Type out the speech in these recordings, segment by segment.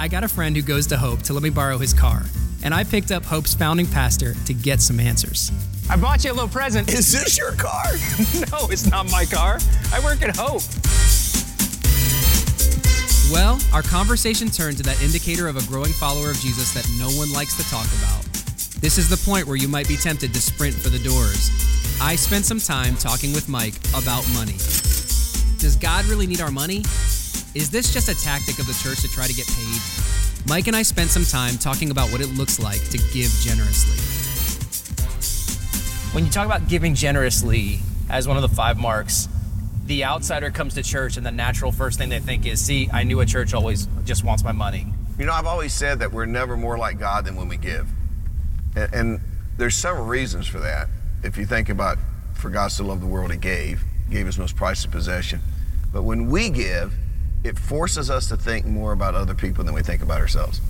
I got a friend who goes to Hope to let me borrow his car, and I picked up Hope's founding pastor to get some answers. I bought you a little present. Is this your car? no, it's not my car. I work at Hope. Well, our conversation turned to that indicator of a growing follower of Jesus that no one likes to talk about. This is the point where you might be tempted to sprint for the doors. I spent some time talking with Mike about money. Does God really need our money? Is this just a tactic of the church to try to get paid? Mike and I spent some time talking about what it looks like to give generously. When you talk about giving generously as one of the five marks, the outsider comes to church and the natural first thing they think is, see, I knew a church always just wants my money. You know, I've always said that we're never more like God than when we give. And, and there's several reasons for that. If you think about, for God so loved the world, He gave, gave His most priceless possession. But when we give, it forces us to think more about other people than we think about ourselves.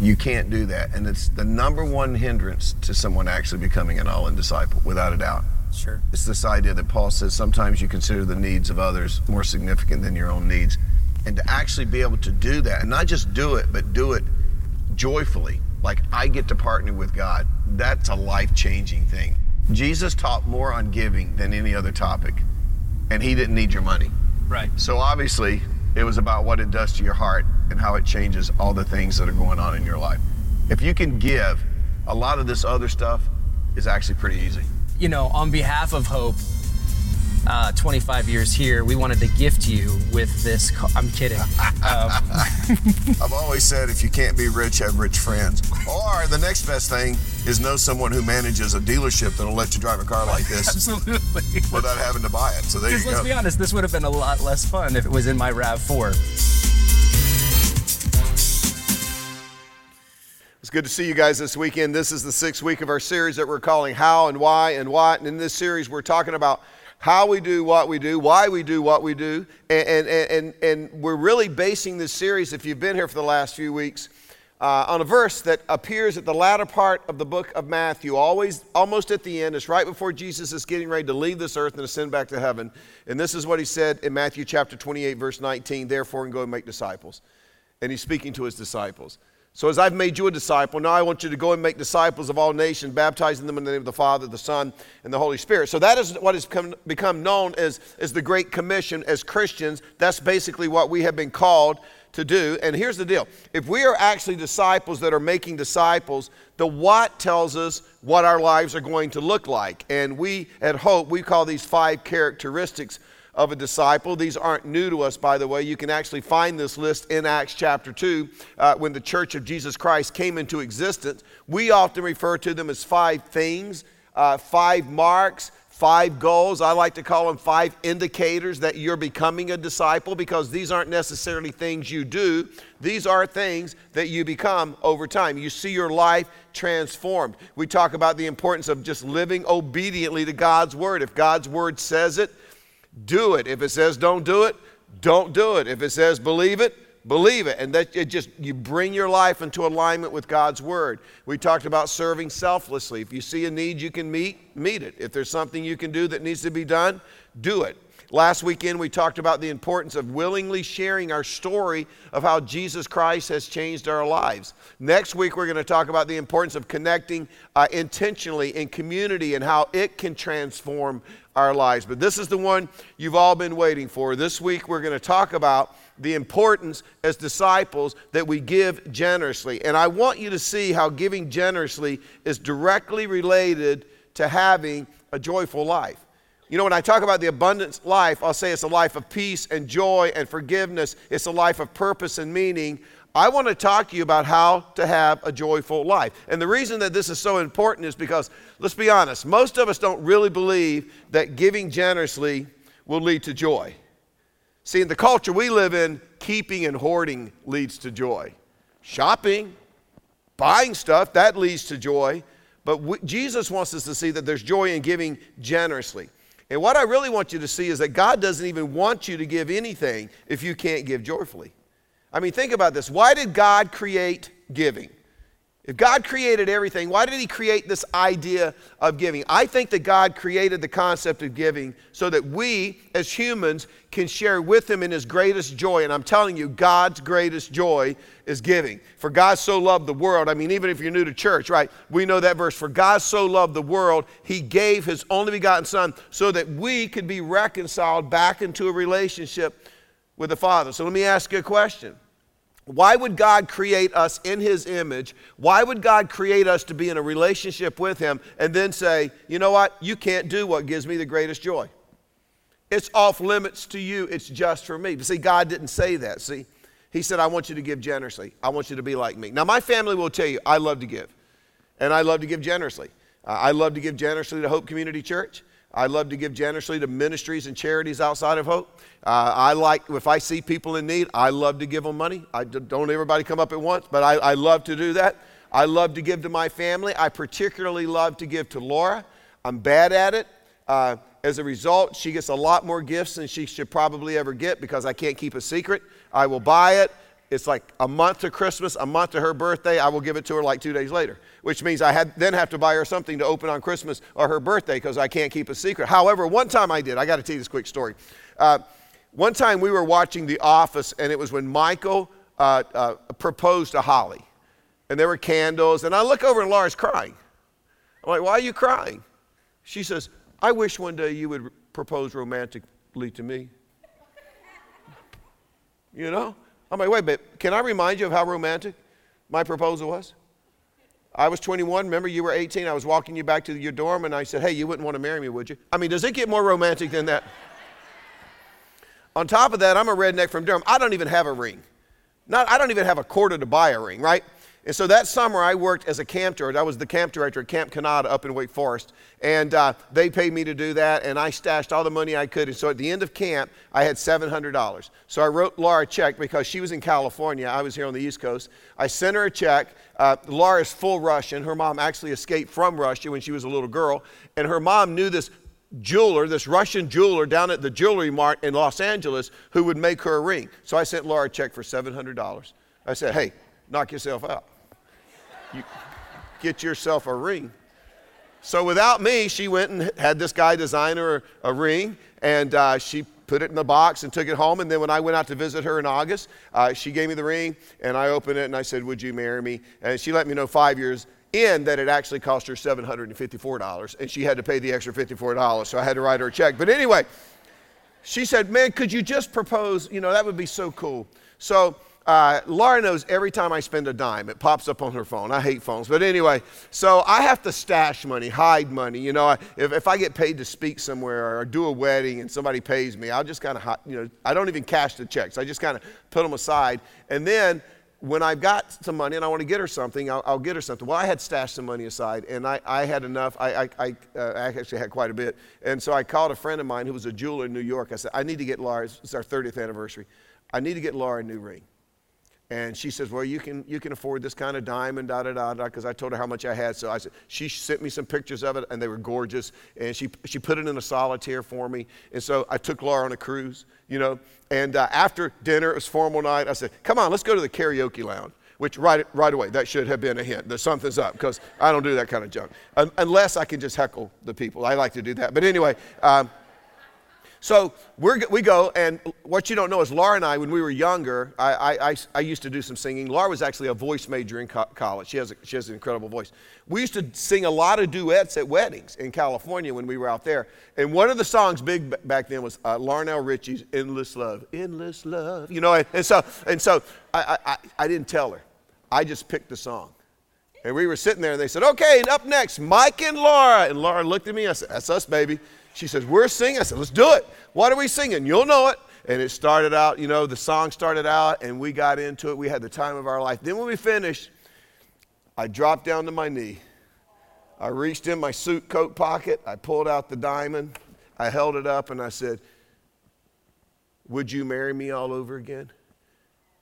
You can't do that. And it's the number one hindrance to someone actually becoming an all in disciple, without a doubt. Sure. It's this idea that Paul says sometimes you consider the needs of others more significant than your own needs. And to actually be able to do that, and not just do it, but do it joyfully, like I get to partner with God, that's a life changing thing. Jesus taught more on giving than any other topic, and he didn't need your money. Right. So obviously, it was about what it does to your heart and how it changes all the things that are going on in your life. If you can give, a lot of this other stuff is actually pretty easy. You know, on behalf of Hope, uh, 25 years here, we wanted to gift you with this. Car- I'm kidding. Um, I've always said if you can't be rich, have rich friends. Or the next best thing is know someone who manages a dealership that'll let you drive a car like this absolutely. without having to buy it. So there you Because let's be honest, this would have been a lot less fun if it was in my RAV4. It's good to see you guys this weekend. This is the sixth week of our series that we're calling How and Why and What. And in this series, we're talking about how we do what we do, why we do what we do. And, and, and, and we're really basing this series, if you've been here for the last few weeks, uh, on a verse that appears at the latter part of the book of Matthew, always almost at the end. It's right before Jesus is getting ready to leave this earth and ascend back to heaven. And this is what he said in Matthew chapter 28, verse 19 Therefore, and go and make disciples. And he's speaking to his disciples. So, as I've made you a disciple, now I want you to go and make disciples of all nations, baptizing them in the name of the Father, the Son, and the Holy Spirit. So, that is what has come, become known as, as the Great Commission as Christians. That's basically what we have been called to do. And here's the deal if we are actually disciples that are making disciples, the what tells us what our lives are going to look like. And we at Hope, we call these five characteristics of a disciple. These aren't new to us, by the way. You can actually find this list in Acts chapter 2 uh, when the church of Jesus Christ came into existence. We often refer to them as five things, uh, five marks, five goals. I like to call them five indicators that you're becoming a disciple because these aren't necessarily things you do. These are things that you become over time. You see your life transformed. We talk about the importance of just living obediently to God's word. If God's word says it, do it. If it says don't do it, don't do it. If it says believe it, believe it. And that it just you bring your life into alignment with God's word. We talked about serving selflessly. If you see a need you can meet, meet it. If there's something you can do that needs to be done, do it. Last weekend, we talked about the importance of willingly sharing our story of how Jesus Christ has changed our lives. Next week, we're going to talk about the importance of connecting uh, intentionally in community and how it can transform our lives. But this is the one you've all been waiting for. This week, we're going to talk about the importance as disciples that we give generously. And I want you to see how giving generously is directly related to having a joyful life. You know, when I talk about the abundance life, I'll say it's a life of peace and joy and forgiveness. It's a life of purpose and meaning. I want to talk to you about how to have a joyful life. And the reason that this is so important is because, let's be honest, most of us don't really believe that giving generously will lead to joy. See, in the culture we live in, keeping and hoarding leads to joy. Shopping, buying stuff, that leads to joy. But we, Jesus wants us to see that there's joy in giving generously. And what I really want you to see is that God doesn't even want you to give anything if you can't give joyfully. I mean, think about this. Why did God create giving? If God created everything, why did He create this idea of giving? I think that God created the concept of giving so that we, as humans, can share with Him in His greatest joy. And I'm telling you, God's greatest joy is giving. For God so loved the world. I mean, even if you're new to church, right? We know that verse. For God so loved the world, He gave His only begotten Son so that we could be reconciled back into a relationship with the Father. So let me ask you a question. Why would God create us in His image? Why would God create us to be in a relationship with Him and then say, you know what? You can't do what gives me the greatest joy. It's off limits to you, it's just for me. But see, God didn't say that. See, He said, I want you to give generously. I want you to be like me. Now, my family will tell you, I love to give, and I love to give generously. Uh, I love to give generously to Hope Community Church. I love to give generously to ministries and charities outside of Hope. Uh, I like, if I see people in need, I love to give them money. I don't everybody come up at once, but I, I love to do that. I love to give to my family. I particularly love to give to Laura. I'm bad at it. Uh, as a result, she gets a lot more gifts than she should probably ever get because I can't keep a secret. I will buy it. It's like a month to Christmas, a month to her birthday. I will give it to her like two days later, which means I had, then have to buy her something to open on Christmas or her birthday because I can't keep a secret. However, one time I did. I got to tell you this quick story. Uh, one time we were watching The Office, and it was when Michael uh, uh, proposed to Holly. And there were candles, and I look over and Laura's crying. I'm like, why are you crying? She says, I wish one day you would propose romantically to me. You know? I'm like, wait, but can I remind you of how romantic my proposal was? I was 21. Remember, you were 18. I was walking you back to your dorm, and I said, hey, you wouldn't want to marry me, would you? I mean, does it get more romantic than that? On top of that, I'm a redneck from Durham. I don't even have a ring. Not, I don't even have a quarter to buy a ring, right? And so that summer, I worked as a camp director. I was the camp director at Camp Kanata up in Wake Forest. And uh, they paid me to do that, and I stashed all the money I could. And so at the end of camp, I had $700. So I wrote Laura a check because she was in California. I was here on the East Coast. I sent her a check. Uh, full Russian. Her mom actually escaped from Russia when she was a little girl. And her mom knew this jeweler, this Russian jeweler down at the jewelry mart in Los Angeles who would make her a ring. So I sent Laura a check for $700. I said, hey, knock yourself out. You get yourself a ring. So without me, she went and had this guy design her a, ring, and uh, she put it in the box and took it home. And then when I went out to visit her in August, uh, she gave me the ring, and I opened it and I said, "Would you marry me?" And she let me know five years in that it actually cost her $754, and she had to pay the extra $54, so I had to write her a check. But anyway, she said, "Man, could you just propose? You know, that would be so cool." So uh, Laura knows every time I spend a dime, it pops up on her phone. I hate phones. But anyway, so I have to stash money, hide money. You know, if, if I get paid to speak somewhere or do a wedding and somebody pays me, I'll just kind of, you know, I don't even cash the checks. I just kind of put them aside. And then when I've got some money and I want to get her something, I'll, I'll, get her something. Well, I had stashed some money aside, and I, I had enough. I, I, I, uh, actually had quite a bit. And so I called a friend of mine who was a jeweler in New York. I said, I need to get Laura, it's our 30th anniversary. I need to get Laura a new ring. And she says, Well, you can, you can afford this kind of diamond, da da da da, because I told her how much I had. So I said, She sent me some pictures of it, and they were gorgeous. And she, she put it in a solitaire for me. And so I took Laura on a cruise, you know. And uh, after dinner, it was formal night, I said, Come on, let's go to the karaoke lounge. Which right, right away, that should have been a hint that something's up, because I don't do that kind of junk. unless I can just heckle the people. I like to do that. But anyway, um, so we go, and what you don't know is Laura and I, when we were younger, I, I, I used to do some singing. Laura was actually a voice major in co- college. She has, a, she has an incredible voice. We used to sing a lot of duets at weddings in California when we were out there. And one of the songs big back then was uh, Lionel Richie's Endless Love. Endless Love. You know, and, and so, and so I, I, I didn't tell her. I just picked the song. And we were sitting there, and they said, okay, and up next, Mike and Laura. And Laura looked at me, I said, that's us, baby. She says, We're singing. I said, Let's do it. What are we singing? You'll know it. And it started out, you know, the song started out, and we got into it. We had the time of our life. Then when we finished, I dropped down to my knee. I reached in my suit coat pocket. I pulled out the diamond. I held it up, and I said, Would you marry me all over again?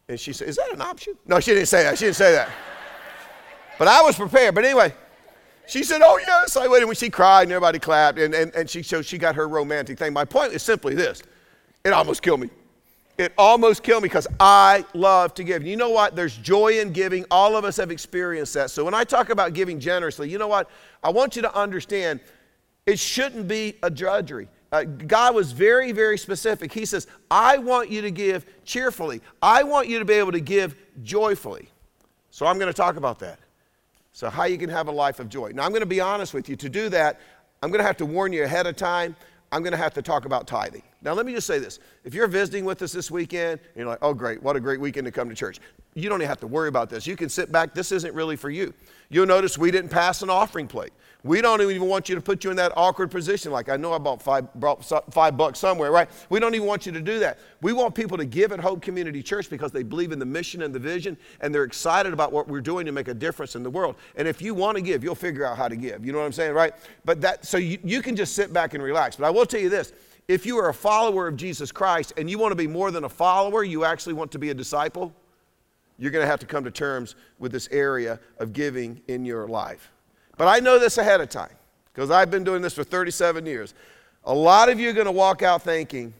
And she said, Is that an option? No, she didn't say that. She didn't say that. But I was prepared. But anyway, she said, Oh, yes, I would. And when she cried and everybody clapped, and, and, and she, so she got her romantic thing. My point is simply this it almost killed me. It almost killed me because I love to give. You know what? There's joy in giving. All of us have experienced that. So when I talk about giving generously, you know what? I want you to understand it shouldn't be a drudgery. Uh, God was very, very specific. He says, I want you to give cheerfully, I want you to be able to give joyfully. So I'm going to talk about that. So, how you can have a life of joy. Now, I'm going to be honest with you. To do that, I'm going to have to warn you ahead of time. I'm going to have to talk about tithing. Now, let me just say this. If you're visiting with us this weekend, you're like, oh, great, what a great weekend to come to church, you don't even have to worry about this. You can sit back. This isn't really for you. You'll notice we didn't pass an offering plate. We don't even want you to put you in that awkward position. Like, I know I bought five, brought five bucks somewhere, right? We don't even want you to do that. We want people to give at Hope Community Church because they believe in the mission and the vision, and they're excited about what we're doing to make a difference in the world. And if you want to give, you'll figure out how to give. You know what I'm saying, right? But that, so you, you can just sit back and relax. But I will tell you this if you are a follower of Jesus Christ and you want to be more than a follower, you actually want to be a disciple, you're going to have to come to terms with this area of giving in your life. But I know this ahead of time because I've been doing this for 37 years. A lot of you are going to walk out thinking,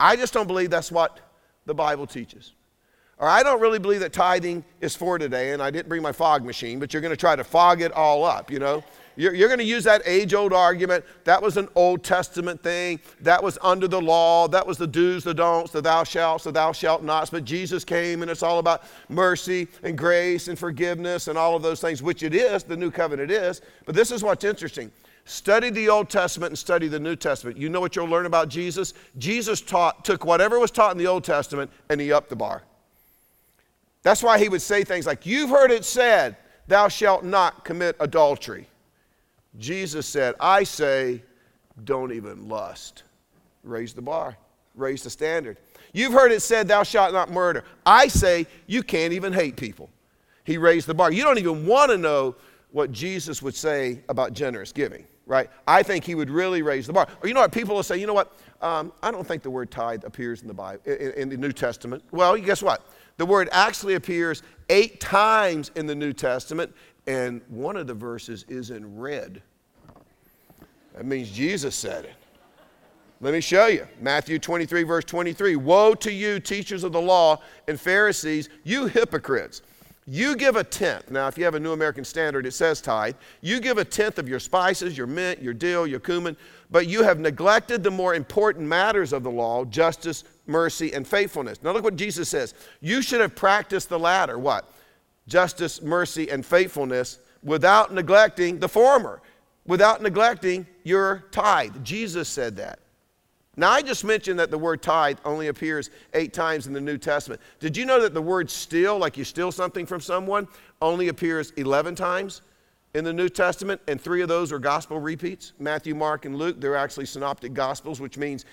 I just don't believe that's what the Bible teaches. Or I don't really believe that tithing is for today, and I didn't bring my fog machine, but you're going to try to fog it all up, you know? You're, you're going to use that age old argument. That was an Old Testament thing. That was under the law. That was the do's, the don'ts, the thou shalt, the thou shalt nots. But Jesus came and it's all about mercy and grace and forgiveness and all of those things, which it is, the new covenant is. But this is what's interesting. Study the Old Testament and study the New Testament. You know what you'll learn about Jesus? Jesus taught, took whatever was taught in the Old Testament and he upped the bar. That's why he would say things like, You've heard it said, Thou shalt not commit adultery. Jesus said, I say, don't even lust. Raise the bar, raise the standard. You've heard it said, Thou shalt not murder. I say, you can't even hate people. He raised the bar. You don't even want to know what Jesus would say about generous giving, right? I think he would really raise the bar. Or you know what? People will say, you know what? Um, I don't think the word tithe appears in the Bible, in, in the New Testament. Well, guess what? The word actually appears eight times in the New Testament, and one of the verses is in red. That means Jesus said it. Let me show you. Matthew 23, verse 23. Woe to you, teachers of the law and Pharisees, you hypocrites! You give a tenth. Now, if you have a New American Standard, it says tithe. You give a tenth of your spices, your mint, your dill, your cumin, but you have neglected the more important matters of the law justice, mercy, and faithfulness. Now, look what Jesus says. You should have practiced the latter. What? Justice, mercy, and faithfulness without neglecting the former, without neglecting your tithe. Jesus said that. Now, I just mentioned that the word tithe only appears eight times in the New Testament. Did you know that the word steal, like you steal something from someone, only appears 11 times in the New Testament? And three of those are gospel repeats Matthew, Mark, and Luke. They're actually synoptic gospels, which means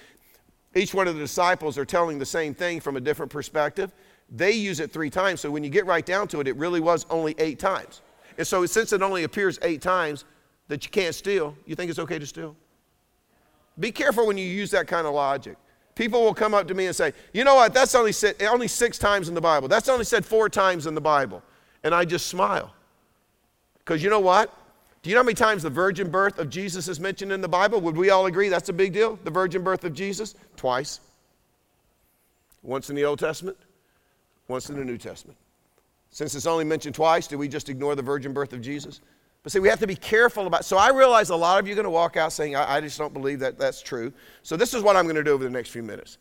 each one of the disciples are telling the same thing from a different perspective. They use it three times. So when you get right down to it, it really was only eight times. And so, since it only appears eight times that you can't steal, you think it's okay to steal? Be careful when you use that kind of logic. People will come up to me and say, you know what, that's only, said, only six times in the Bible. That's only said four times in the Bible. And I just smile. Because you know what? Do you know how many times the virgin birth of Jesus is mentioned in the Bible? Would we all agree that's a big deal? The virgin birth of Jesus? Twice. Once in the Old Testament, once in the New Testament. Since it's only mentioned twice, do we just ignore the virgin birth of Jesus? But see, we have to be careful about. So I realize a lot of you are going to walk out saying, I, I just don't believe that that's true. So this is what I'm going to do over the next few minutes.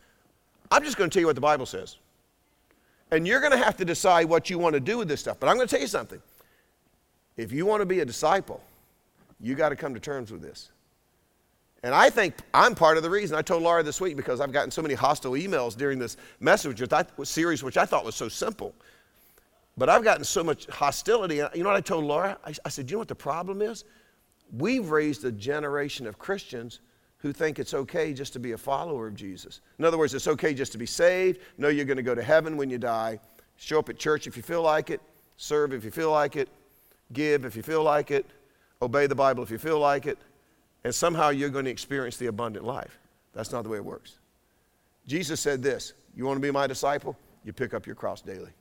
I'm just going to tell you what the Bible says. And you're going to have to decide what you want to do with this stuff. But I'm going to tell you something. If you want to be a disciple, you got to come to terms with this. And I think I'm part of the reason. I told Laura this week because I've gotten so many hostile emails during this message series, which I thought was so simple. But I've gotten so much hostility. You know what I told Laura? I, I said, you know what the problem is? We've raised a generation of Christians who think it's okay just to be a follower of Jesus. In other words, it's okay just to be saved, know you're going to go to heaven when you die, show up at church if you feel like it, serve if you feel like it, give if you feel like it, obey the Bible if you feel like it, and somehow you're going to experience the abundant life. That's not the way it works. Jesus said this You want to be my disciple? You pick up your cross daily.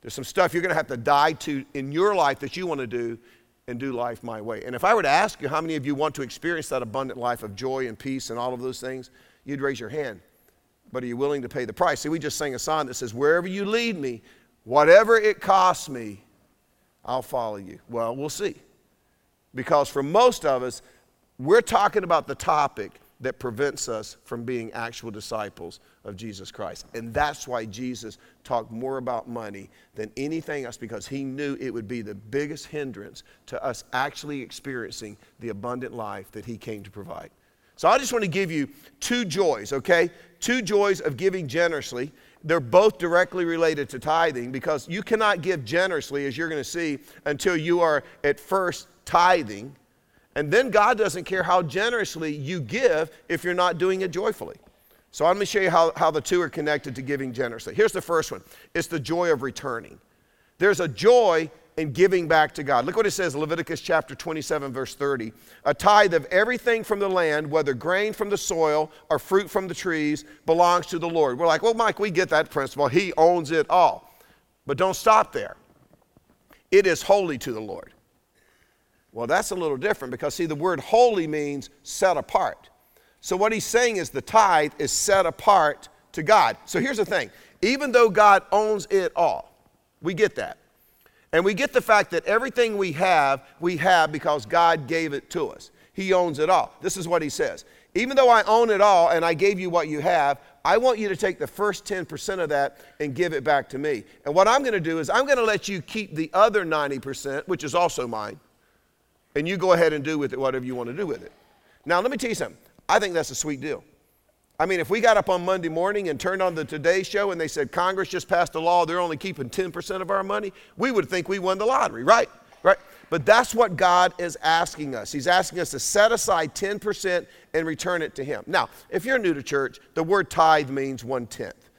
There's some stuff you're going to have to die to in your life that you want to do and do life my way. And if I were to ask you how many of you want to experience that abundant life of joy and peace and all of those things, you'd raise your hand. but are you willing to pay the price? See, we just sang a song that says, Wherever you lead me, whatever it costs me, I'll follow you. Well, we'll see. Because for most of us, we're talking about the topic that prevents us from being actual disciples of Jesus Christ. And that's why Jesus talked more about money than anything else because he knew it would be the biggest hindrance to us actually experiencing the abundant life that he came to provide. So I just want to give you two joys, okay? Two joys of giving generously. They're both directly related to tithing because you cannot give generously, as you're going to see, until you are at first tithing. And then God doesn't care how generously you give if you're not doing it joyfully. So let me show you how, how the two are connected to giving generously. Here's the first one it's the joy of returning. There's a joy in giving back to God. Look what it says, Leviticus chapter 27, verse 30. A tithe of everything from the land, whether grain from the soil or fruit from the trees, belongs to the Lord. We're like, well, Mike, we get that principle. He owns it all. But don't stop there. It is holy to the Lord. Well, that's a little different because, see, the word holy means set apart. So, what he's saying is the tithe is set apart to God. So, here's the thing even though God owns it all, we get that. And we get the fact that everything we have, we have because God gave it to us. He owns it all. This is what he says. Even though I own it all and I gave you what you have, I want you to take the first 10% of that and give it back to me. And what I'm going to do is I'm going to let you keep the other 90%, which is also mine and you go ahead and do with it whatever you want to do with it. Now, let me tell you something. I think that's a sweet deal. I mean, if we got up on Monday morning and turned on the Today Show and they said Congress just passed a law, they're only keeping 10% of our money, we would think we won the lottery, right? Right? But that's what God is asking us. He's asking us to set aside 10% and return it to Him. Now, if you're new to church, the word tithe means one tenth.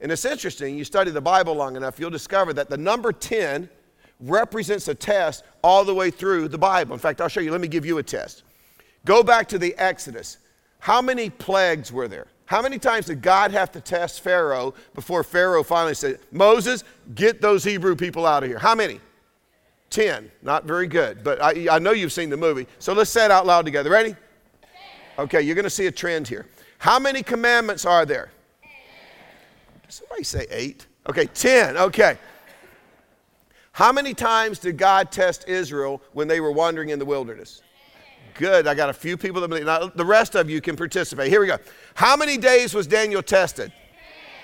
And it's interesting, you study the Bible long enough, you'll discover that the number 10 represents a test all the way through the Bible. In fact, I'll show you. Let me give you a test. Go back to the Exodus. How many plagues were there? How many times did God have to test Pharaoh before Pharaoh finally said, Moses, get those Hebrew people out of here? How many? Ten. Not very good, but I, I know you've seen the movie. So let's say it out loud together. Ready? Okay, you're going to see a trend here. How many commandments are there? Did somebody say eight? Okay, ten. Okay. How many times did God test Israel when they were wandering in the wilderness? Good. I got a few people that believe. Now, the rest of you can participate. Here we go. How many days was Daniel tested?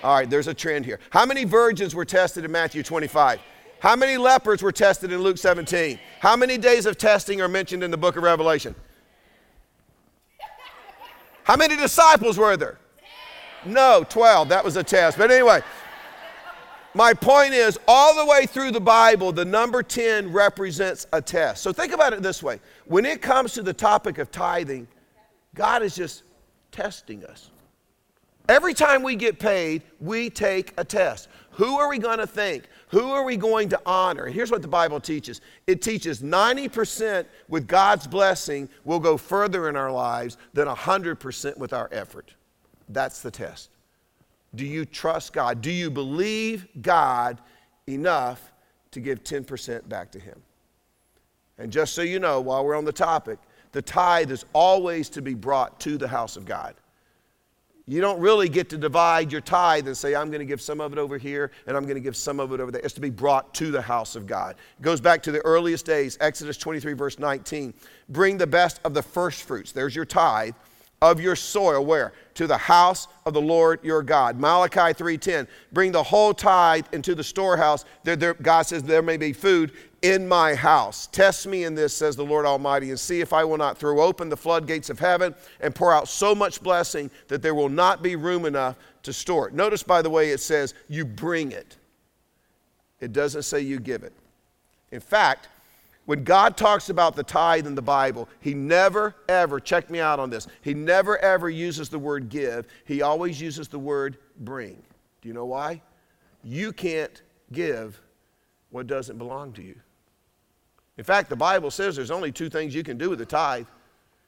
All right, there's a trend here. How many virgins were tested in Matthew 25? How many lepers were tested in Luke 17? How many days of testing are mentioned in the book of Revelation? How many disciples were there? No, 12. That was a test. But anyway, my point is, all the way through the Bible, the number 10 represents a test. So think about it this way when it comes to the topic of tithing, God is just testing us. Every time we get paid, we take a test. Who are we going to think? Who are we going to honor? And here's what the Bible teaches it teaches 90% with God's blessing will go further in our lives than 100% with our effort. That's the test. Do you trust God? Do you believe God enough to give 10% back to Him? And just so you know, while we're on the topic, the tithe is always to be brought to the house of God. You don't really get to divide your tithe and say, I'm going to give some of it over here and I'm going to give some of it over there. It's to be brought to the house of God. It goes back to the earliest days, Exodus 23, verse 19. Bring the best of the first fruits. There's your tithe of your soil. Where? To the house of the lord your god. Malachi 3.10 bring the whole tithe into the storehouse. There, there, god says there may be food in my house. Test me in this says the lord almighty and see if i will not throw open the floodgates of heaven and pour out so much blessing that there will not be room enough to store it. Notice by the way it says you bring it. It doesn't say you give it. In fact when God talks about the tithe in the Bible, He never, ever, check me out on this, He never, ever uses the word give. He always uses the word bring. Do you know why? You can't give what doesn't belong to you. In fact, the Bible says there's only two things you can do with the tithe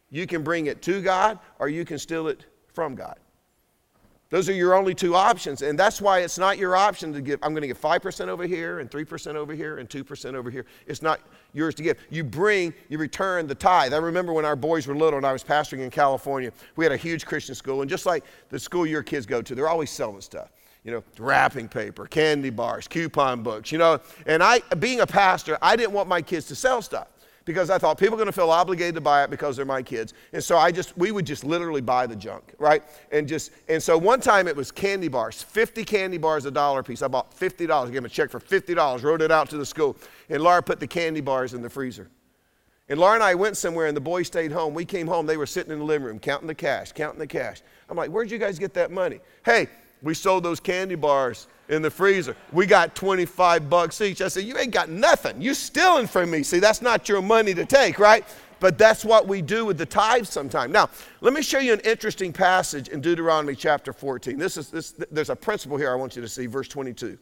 you can bring it to God, or you can steal it from God. Those are your only two options. And that's why it's not your option to give, I'm going to give 5% over here and 3% over here and 2% over here. It's not yours to give. You bring, you return the tithe. I remember when our boys were little and I was pastoring in California, we had a huge Christian school. And just like the school your kids go to, they're always selling stuff. You know, wrapping paper, candy bars, coupon books, you know. And I, being a pastor, I didn't want my kids to sell stuff because I thought people are going to feel obligated to buy it because they're my kids. And so I just, we would just literally buy the junk, right? And just, and so one time it was candy bars, 50 candy bars a dollar piece. I bought $50, I gave them a check for $50, wrote it out to the school. And Laura put the candy bars in the freezer. And Laura and I went somewhere and the boys stayed home. We came home, they were sitting in the living room counting the cash, counting the cash. I'm like, where'd you guys get that money? Hey, we sold those candy bars in the freezer. We got 25 bucks each. I said, You ain't got nothing. You stealing from me. See, that's not your money to take, right? But that's what we do with the tithes sometimes. Now, let me show you an interesting passage in Deuteronomy chapter 14. This is, this, there's a principle here I want you to see, verse 22.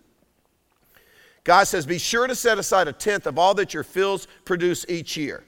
God says, Be sure to set aside a tenth of all that your fields produce each year.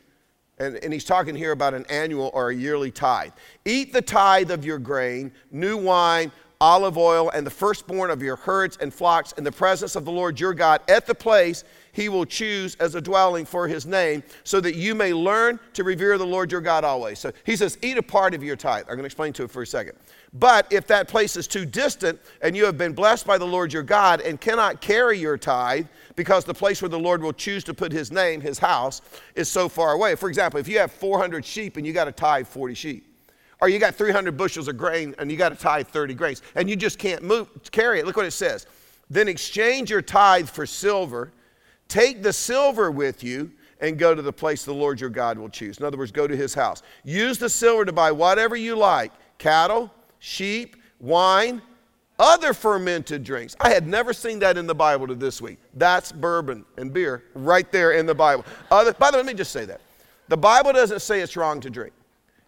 And, and, he's talking here about an annual or a yearly tithe. Eat the tithe of your grain, new wine, olive oil, and the firstborn of your herds and flocks in the presence of the Lord your God at the place he will choose as a dwelling for his name, so that you may learn to revere the Lord your God always. So he says, eat a part of your tithe. I'm going to explain to it for a second. But if that place is too distant and you have been blessed by the Lord your God and cannot carry your tithe, because the place where the Lord will choose to put his name, his house, is so far away. For example, if you have 400 sheep and you got to tithe 40 sheep, or you got 300 bushels of grain and you got to tithe 30 grains and you just can't move, carry it. Look what it says. Then exchange your tithe for silver, take the silver with you, and go to the place the Lord your God will choose. In other words, go to his house. Use the silver to buy whatever you like cattle, sheep, wine, other fermented drinks. I had never seen that in the Bible to this week. That's bourbon and beer right there in the Bible. Other, by the way, let me just say that. The Bible doesn't say it's wrong to drink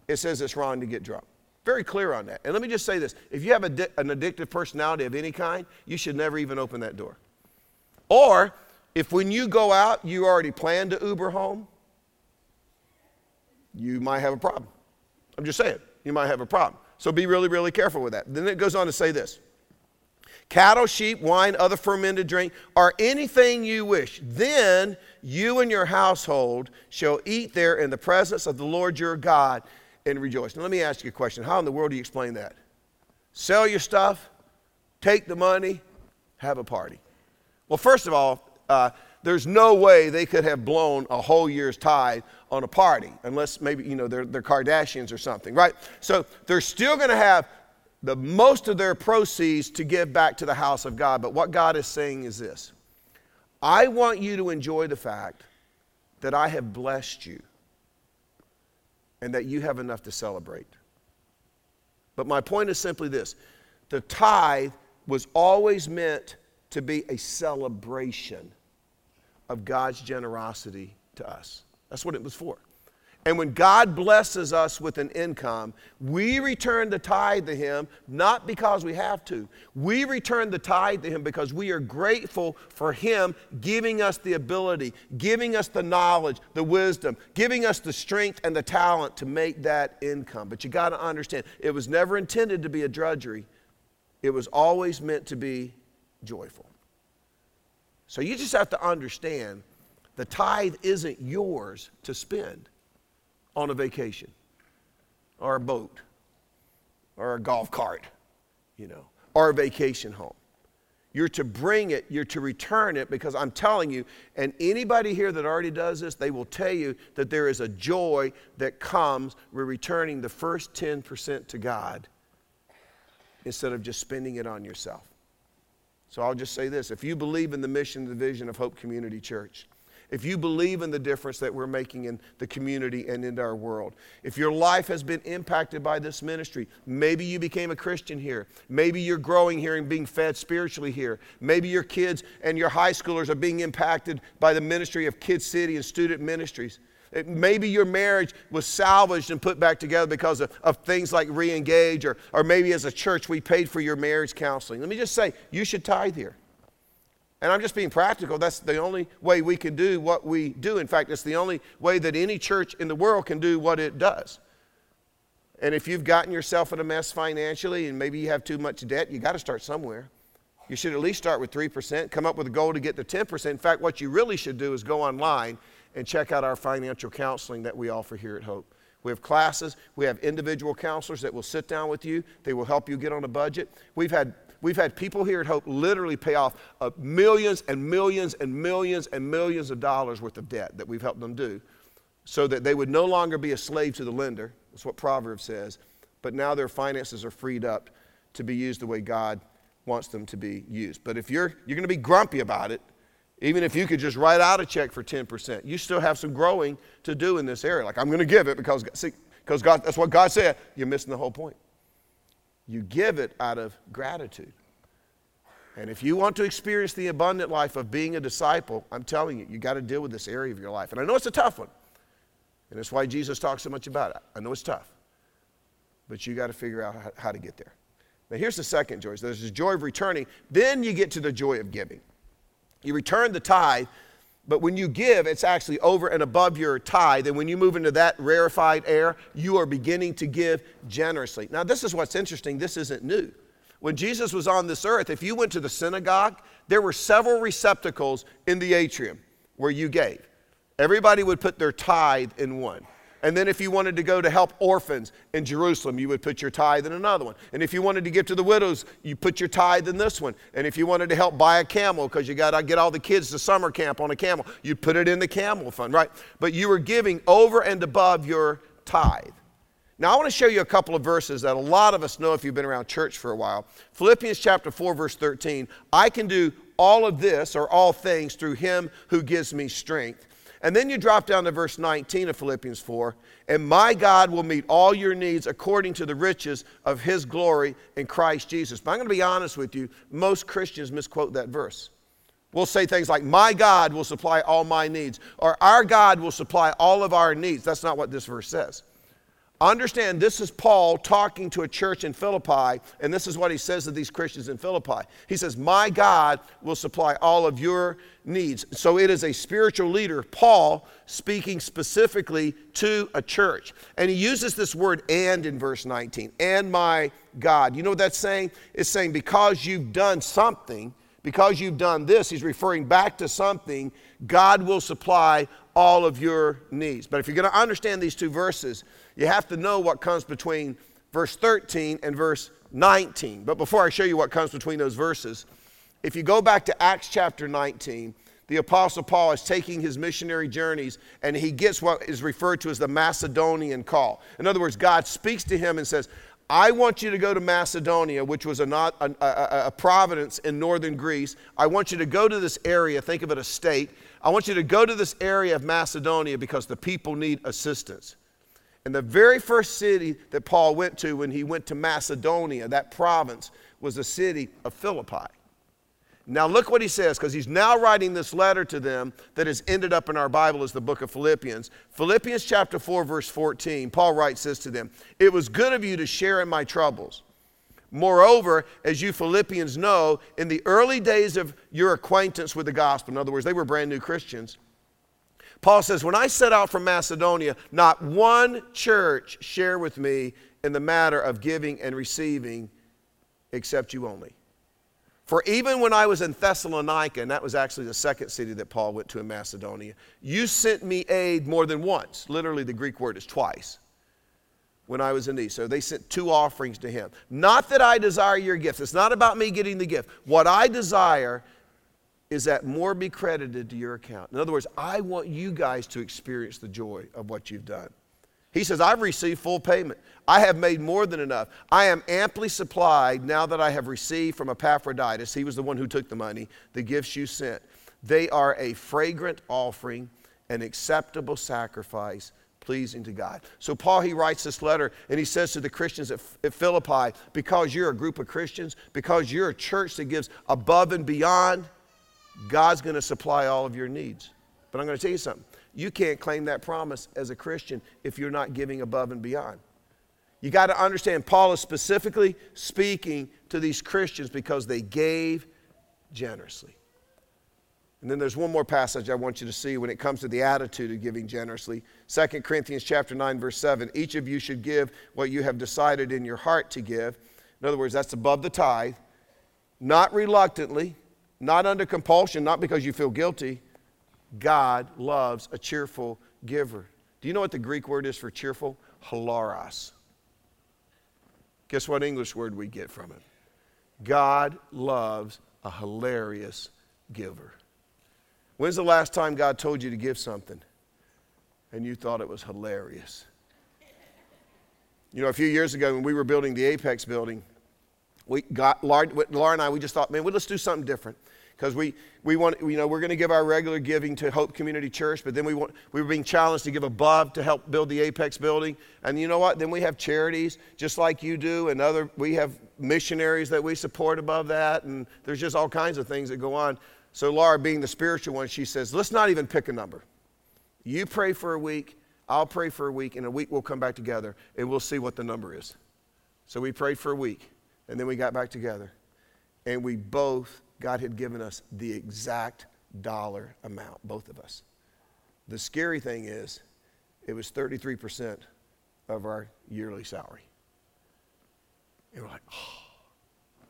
it says it's wrong to get drunk. Very clear on that. And let me just say this if you have a, an addictive personality of any kind, you should never even open that door. Or if when you go out, you already plan to Uber home, you might have a problem. I'm just saying, you might have a problem. So be really, really careful with that. Then it goes on to say this cattle, sheep, wine, other fermented drink, or anything you wish. Then you and your household shall eat there in the presence of the Lord your God and rejoice. Now, let me ask you a question. How in the world do you explain that? Sell your stuff, take the money, have a party. Well, first of all, uh, there's no way they could have blown a whole year's tithe on a party, unless maybe, you know, they're, they're Kardashians or something, right? So they're still going to have the most of their proceeds to give back to the house of God. But what God is saying is this I want you to enjoy the fact that I have blessed you and that you have enough to celebrate. But my point is simply this the tithe was always meant to be a celebration of God's generosity to us. That's what it was for. And when God blesses us with an income, we return the tithe to Him not because we have to. We return the tithe to Him because we are grateful for Him giving us the ability, giving us the knowledge, the wisdom, giving us the strength and the talent to make that income. But you got to understand, it was never intended to be a drudgery, it was always meant to be joyful. So you just have to understand the tithe isn't yours to spend on a vacation or a boat or a golf cart, you know, or a vacation home. You're to bring it, you're to return it because I'm telling you, and anybody here that already does this, they will tell you that there is a joy that comes with returning the first 10% to God instead of just spending it on yourself. So I'll just say this if you believe in the mission and the vision of Hope Community Church, if you believe in the difference that we're making in the community and in our world, if your life has been impacted by this ministry, maybe you became a Christian here, maybe you're growing here and being fed spiritually here, maybe your kids and your high schoolers are being impacted by the ministry of Kid City and student ministries. Maybe your marriage was salvaged and put back together because of, of things like re engage, or, or maybe as a church we paid for your marriage counseling. Let me just say, you should tithe here. And I'm just being practical. That's the only way we can do what we do. In fact, it's the only way that any church in the world can do what it does. And if you've gotten yourself in a mess financially and maybe you have too much debt, you got to start somewhere. You should at least start with 3%, come up with a goal to get to 10%. In fact, what you really should do is go online and check out our financial counseling that we offer here at Hope. We have classes, we have individual counselors that will sit down with you, they will help you get on a budget. We've had We've had people here at Hope literally pay off uh, millions and millions and millions and millions of dollars worth of debt that we've helped them do so that they would no longer be a slave to the lender. That's what Proverbs says. But now their finances are freed up to be used the way God wants them to be used. But if you're, you're going to be grumpy about it, even if you could just write out a check for 10%, you still have some growing to do in this area. Like, I'm going to give it because, see, because God, that's what God said. You're missing the whole point. You give it out of gratitude. And if you want to experience the abundant life of being a disciple, I'm telling you, you got to deal with this area of your life. And I know it's a tough one. And that's why Jesus talks so much about it. I know it's tough. But you got to figure out how, to get there. Now, here's the second joy. So there's the joy of returning. Then you get to the joy of giving. You return the tithe but when you give, it's actually over and above your tithe. And when you move into that rarefied air, you are beginning to give generously. Now, this is what's interesting. This isn't new. When Jesus was on this earth, if you went to the synagogue, there were several receptacles in the atrium where you gave. Everybody would put their tithe in one. And then if you wanted to go to help orphans in Jerusalem, you would put your tithe in another one. And if you wanted to give to the widows, you put your tithe in this one. And if you wanted to help buy a camel because you got to get all the kids to summer camp on a camel, you put it in the camel fund, right? But you were giving over and above your tithe. Now, I want to show you a couple of verses that a lot of us know if you've been around church for a while. Philippians chapter 4, verse 13. I can do all of this or all things through him who gives me strength. And then you drop down to verse 19 of Philippians 4 and my God will meet all your needs according to the riches of his glory in Christ Jesus. But I'm going to be honest with you, most Christians misquote that verse. We'll say things like, My God will supply all my needs, or Our God will supply all of our needs. That's not what this verse says. Understand, this is Paul talking to a church in Philippi, and this is what he says to these Christians in Philippi. He says, My God will supply all of your needs. So it is a spiritual leader, Paul, speaking specifically to a church. And he uses this word and in verse 19, and my God. You know what that's saying? It's saying, Because you've done something, because you've done this, he's referring back to something, God will supply all of your needs. But if you're going to understand these two verses, you have to know what comes between verse 13 and verse 19. But before I show you what comes between those verses, if you go back to Acts chapter 19, the Apostle Paul is taking his missionary journeys and he gets what is referred to as the Macedonian call. In other words, God speaks to him and says, I want you to go to Macedonia, which was a, not, a, a, a, province in northern Greece. I want you to go to this area, think of it a state. I want you to go to this area of Macedonia because the people need assistance. And the very first city that Paul went to when he went to Macedonia, that province, was the city of Philippi. Now, look what he says, because he's now writing this letter to them that has ended up in our Bible as the book of Philippians. Philippians chapter 4, verse 14, Paul writes this to them It was good of you to share in my troubles. Moreover, as you Philippians know, in the early days of your acquaintance with the gospel, in other words, they were brand new Christians, Paul says, When I set out from Macedonia, not one church shared with me in the matter of giving and receiving except you only. For even when I was in Thessalonica, and that was actually the second city that Paul went to in Macedonia, you sent me aid more than once. Literally, the Greek word is twice when I was in need. So they sent two offerings to him. Not that I desire your gifts. It's not about me getting the gift. What I desire is that more be credited to your account. In other words, I want you guys to experience the joy of what you've done. He says, I've received full payment. I have made more than enough. I am amply supplied now that I have received from Epaphroditus, he was the one who took the money, the gifts you sent. They are a fragrant offering, an acceptable sacrifice, pleasing to God. So, Paul, he writes this letter and he says to the Christians at, at Philippi, because you're a group of Christians, because you're a church that gives above and beyond, God's going to supply all of your needs. But I'm going to tell you something. You can't claim that promise as a Christian if you're not giving above and beyond. You got to understand, Paul is specifically speaking to these Christians because they gave generously. And then there's one more passage I want you to see when it comes to the attitude of giving generously. 2 Corinthians chapter 9 verse 7. Each of you should give what you have decided in your heart to give. In other words, that's above the tithe, not reluctantly, not under compulsion, not because you feel guilty. God loves a cheerful giver. Do you know what the Greek word is for cheerful? Hilaros. Guess what English word we get from it? God loves a hilarious giver. When's the last time God told you to give something and you thought it was hilarious? You know, a few years ago when we were building the Apex building, we got Laura, Laura and I, we just thought, man, well, let's do something different because we, we want, you know, we're going to give our regular giving to Hope Community Church, but then we, want, we were being challenged to give above to help build the Apex building. And you know what? Then we have charities just like you do, and other, we have missionaries that we support above that, and there's just all kinds of things that go on. So, Laura, being the spiritual one, she says, let's not even pick a number. You pray for a week, I'll pray for a week, and a week we'll come back together and we'll see what the number is. So, we prayed for a week, and then we got back together, and we both, God had given us the exact dollar amount, both of us. The scary thing is, it was 33% of our yearly salary. And we're like, oh.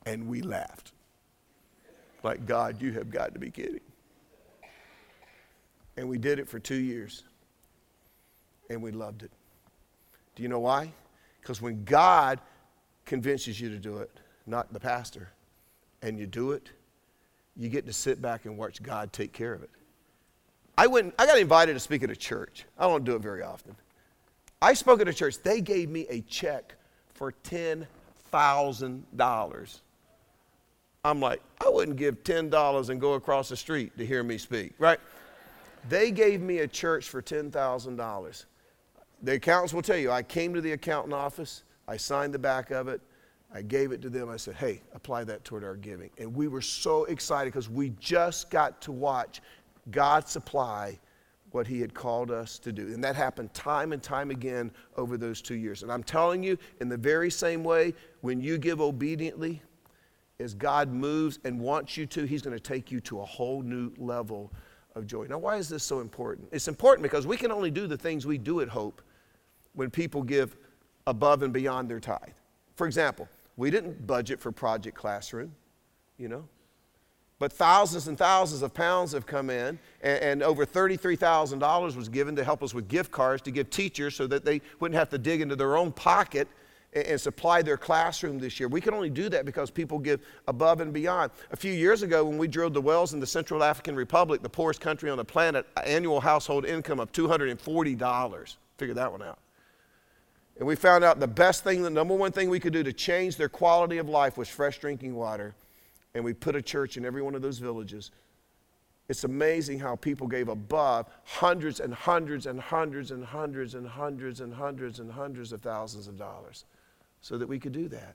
And we laughed. Like, God, you have got to be kidding. And we did it for two years. And we loved it. Do you know why? Because when God convinces you to do it, not the pastor, and you do it, you get to sit back and watch God take care of it. I went, I got invited to speak at a church. I don't do it very often. I spoke at a church. They gave me a check for $10,000 I'm like, I wouldn't give $10 and go across the street to hear me speak, right? They gave me a church for $10,000. The accountants will tell you, I came to the accountant office, I signed the back of it, I gave it to them. I said, hey, apply that toward our giving. And we were so excited because we just got to watch God supply what He had called us to do. And that happened time and time again over those two years. And I'm telling you, in the very same way, when you give obediently, as God moves and wants you to, He's going to take you to a whole new level of joy. Now, why is this so important? It's important because we can only do the things we do at Hope when people give above and beyond their tithe. For example, we didn't budget for Project Classroom, you know, but thousands and thousands of pounds have come in, and, and over $33,000 was given to help us with gift cards to give teachers so that they wouldn't have to dig into their own pocket and supply their classroom this year. We can only do that because people give above and beyond. A few years ago, when we drilled the wells in the Central African Republic, the poorest country on the planet, annual household income of $240. Figure that one out. And we found out the best thing, the number one thing we could do to change their quality of life was fresh drinking water. And we put a church in every one of those villages. It's amazing how people gave above hundreds and hundreds and hundreds and hundreds and hundreds and hundreds and hundreds of thousands of dollars so that we could do that.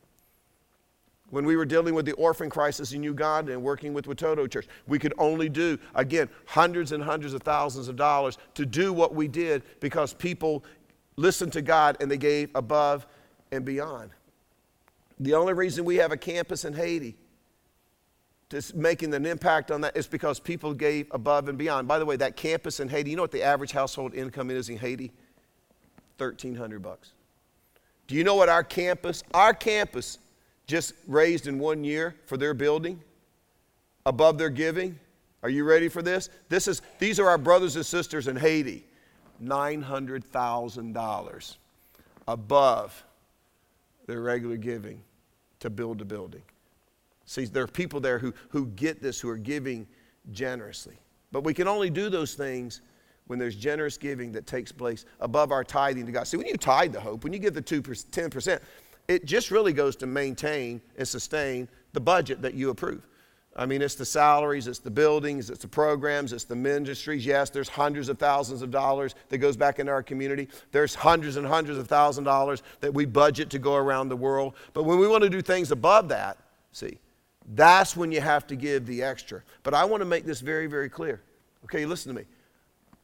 When we were dealing with the orphan crisis in Uganda and working with Watoto Church, we could only do, again, hundreds and hundreds of thousands of dollars to do what we did because people listened to God and they gave above and beyond. The only reason we have a campus in Haiti to making an impact on that is because people gave above and beyond. By the way, that campus in Haiti, you know what the average household income is in Haiti? 1300 bucks. Do you know what our campus, our campus just raised in one year for their building above their giving? Are you ready for this? This is these are our brothers and sisters in Haiti. $900,000 above their regular giving to build a building. See, there are people there who, who get this, who are giving generously. But we can only do those things when there's generous giving that takes place above our tithing to God. See, when you tithe the hope, when you give the 2%, 10%, it just really goes to maintain and sustain the budget that you approve. I mean, it's the salaries, it's the buildings, it's the programs, it's the ministries. Yes, there's hundreds of thousands of dollars that goes back into our community. There's hundreds and hundreds of thousand dollars that we budget to go around the world. But when we want to do things above that, see, that's when you have to give the extra. But I want to make this very, very clear. Okay, listen to me.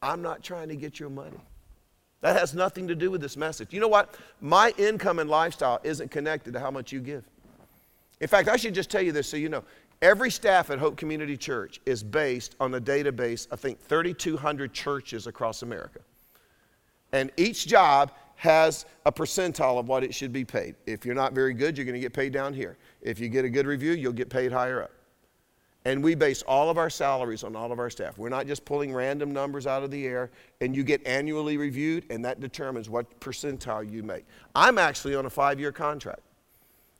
I'm not trying to get your money. That has nothing to do with this message. You know what? My income and lifestyle isn't connected to how much you give. In fact, I should just tell you this so you know. Every staff at Hope Community Church is based on a database, I think 3,200 churches across America. And each job has a percentile of what it should be paid. If you're not very good, you're going to get paid down here. If you get a good review, you'll get paid higher up. And we base all of our salaries on all of our staff. We're not just pulling random numbers out of the air, and you get annually reviewed, and that determines what percentile you make. I'm actually on a five year contract.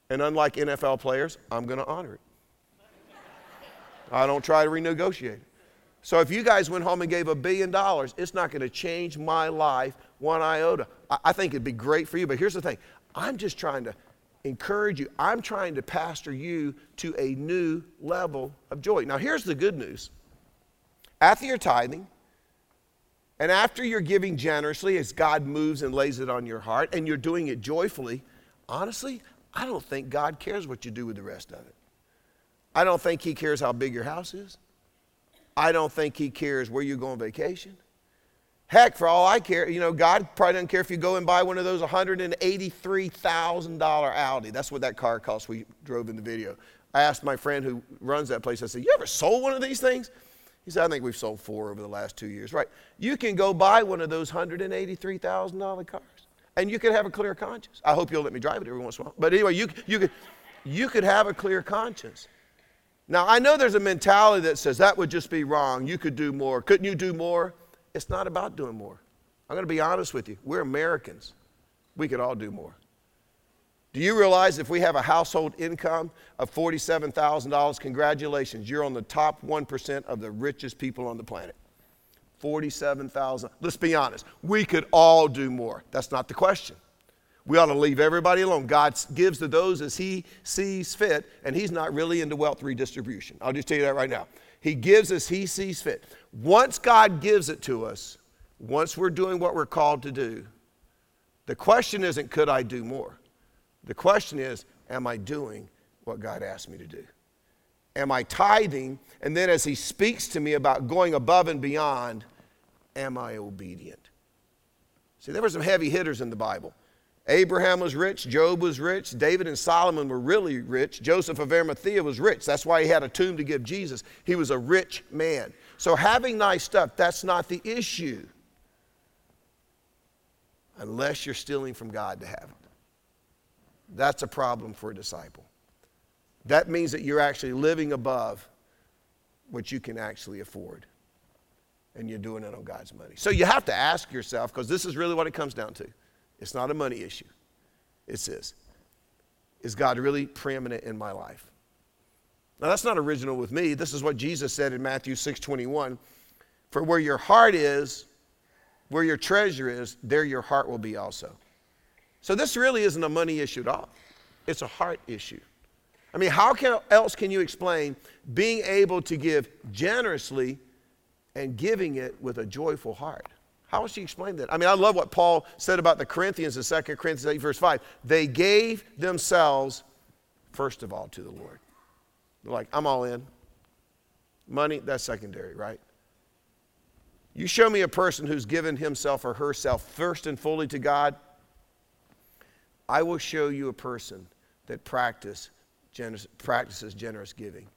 And unlike NFL players, I'm going to honor it. I don't try to renegotiate it. So if you guys went home and gave a billion dollars, it's not going to change my life one iota. I think it'd be great for you, but here's the thing I'm just trying to encourage you. I'm trying to pastor you to a new level of joy. Now, here's the good news after your tithing, and after you're giving generously as God moves and lays it on your heart, and you're doing it joyfully, honestly, I don't think God cares what you do with the rest of it. I don't think He cares how big your house is. I don't think He cares where you go on vacation. Heck, for all I care, you know, God probably doesn't care if you go and buy one of those $183,000 Audi. That's what that car cost we drove in the video. I asked my friend who runs that place, I said, You ever sold one of these things? He said, I think we've sold four over the last two years. Right. You can go buy one of those $183,000 cars and you could have a clear conscience. I hope you'll let me drive it every once in a while. But anyway, you, you, could, you could have a clear conscience. Now, I know there's a mentality that says that would just be wrong. You could do more. Couldn't you do more? It's not about doing more. I'm going to be honest with you. We're Americans. We could all do more. Do you realize if we have a household income of $47,000, congratulations, you're on the top 1% of the richest people on the planet. 47,000. Let's be honest. We could all do more. That's not the question. We ought to leave everybody alone. God gives to those as He sees fit, and He's not really into wealth redistribution. I'll just tell you that right now. He gives as He sees fit. Once God gives it to us, once we're doing what we're called to do, the question isn't, could I do more? The question is, am I doing what God asked me to do? Am I tithing? And then as He speaks to me about going above and beyond, am I obedient? See, there were some heavy hitters in the Bible. Abraham was rich, Job was rich, David and Solomon were really rich, Joseph of Arimathea was rich. That's why he had a tomb to give Jesus. He was a rich man. So having nice stuff, that's not the issue. Unless you're stealing from God to have it. That's a problem for a disciple. That means that you're actually living above what you can actually afford. And you're doing it on God's money. So you have to ask yourself, because this is really what it comes down to. It's not a money issue. It's this Is God really preeminent in my life? Now that's not original with me. This is what Jesus said in Matthew 6:21. For where your heart is, where your treasure is, there your heart will be also. So this really isn't a money issue at all. It's a heart issue. I mean, how can, else can you explain being able to give generously and giving it with a joyful heart? How would she explain that? I mean, I love what Paul said about the Corinthians in 2 Corinthians 8, verse 5. They gave themselves, first of all, to the Lord. They're like, I'm all in. Money, that's secondary, right? You show me a person who's given himself or herself first and fully to God, I will show you a person that practice, generous, practices generous giving.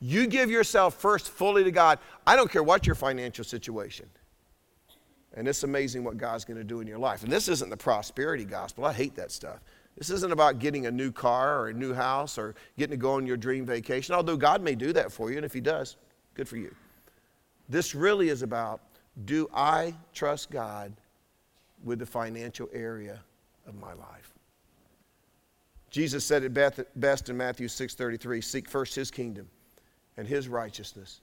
You give yourself first fully to God. I don't care what your financial situation. And it's amazing what God's going to do in your life. And this isn't the prosperity gospel. I hate that stuff. This isn't about getting a new car or a new house or getting to go on your dream vacation, although God may do that for you. And if He does, good for you. This really is about do I trust God with the financial area of my life? Jesus said it best in Matthew 6:33, seek first his kingdom and his righteousness.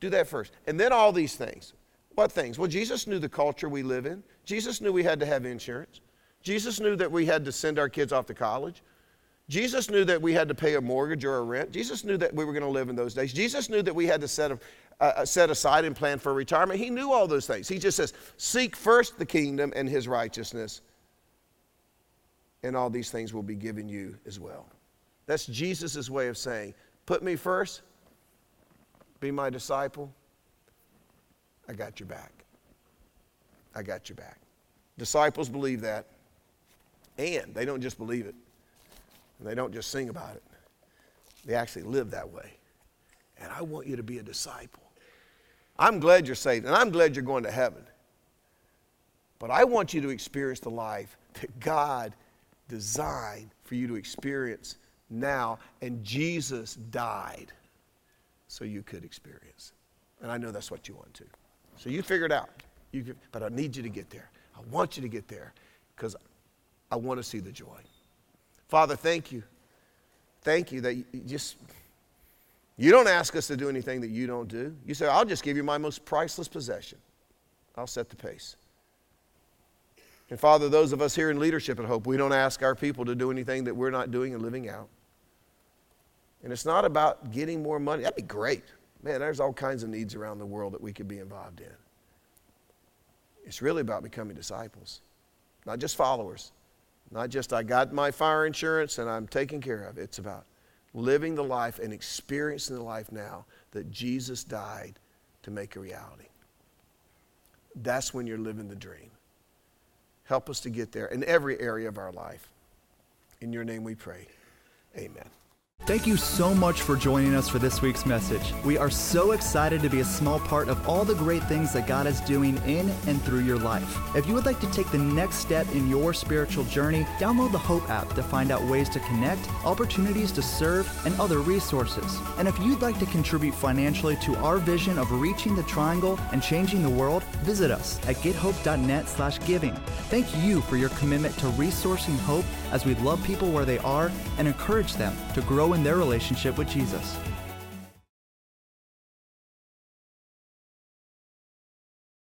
Do that first. And then all these things. What things? Well, Jesus knew the culture we live in. Jesus knew we had to have insurance. Jesus knew that we had to send our kids off to college. Jesus knew that we had to pay a mortgage or a rent. Jesus knew that we were going to live in those days. Jesus knew that we had to set, a, set aside and plan for retirement. He knew all those things. He just says, Seek first the kingdom and his righteousness, and all these things will be given you as well. That's Jesus' way of saying, Put me first, be my disciple, I got your back. I got your back. Disciples believe that. And they don't just believe it, and they don't just sing about it. They actually live that way. And I want you to be a disciple. I'm glad you're saved, and I'm glad you're going to heaven. But I want you to experience the life that God designed for you to experience now, and Jesus died so you could experience. And I know that's what you want to. So you figure it out. You, but I need you to get there. I want you to get there because I want to see the joy. Father, thank you. Thank you that you just, you don't ask us to do anything that you don't do. You say, I'll just give you my most priceless possession. I'll set the pace. And Father, those of us here in leadership at Hope, we don't ask our people to do anything that we're not doing and living out. And it's not about getting more money. That'd be great. Man, there's all kinds of needs around the world that we could be involved in. It's really about becoming disciples, not just followers, not just I got my fire insurance and I'm taken care of. It's about living the life and experiencing the life now that Jesus died to make a reality. That's when you're living the dream. Help us to get there in every area of our life. In your name we pray. Amen. Thank you so much for joining us for this week's message. We are so excited to be a small part of all the great things that God is doing in and through your life. If you would like to take the next step in your spiritual journey, download the Hope app to find out ways to connect, opportunities to serve, and other resources. And if you'd like to contribute financially to our vision of reaching the triangle and changing the world, visit us at gethope.net/giving. Thank you for your commitment to resourcing hope as we love people where they are and encourage them to in their relationship with Jesus.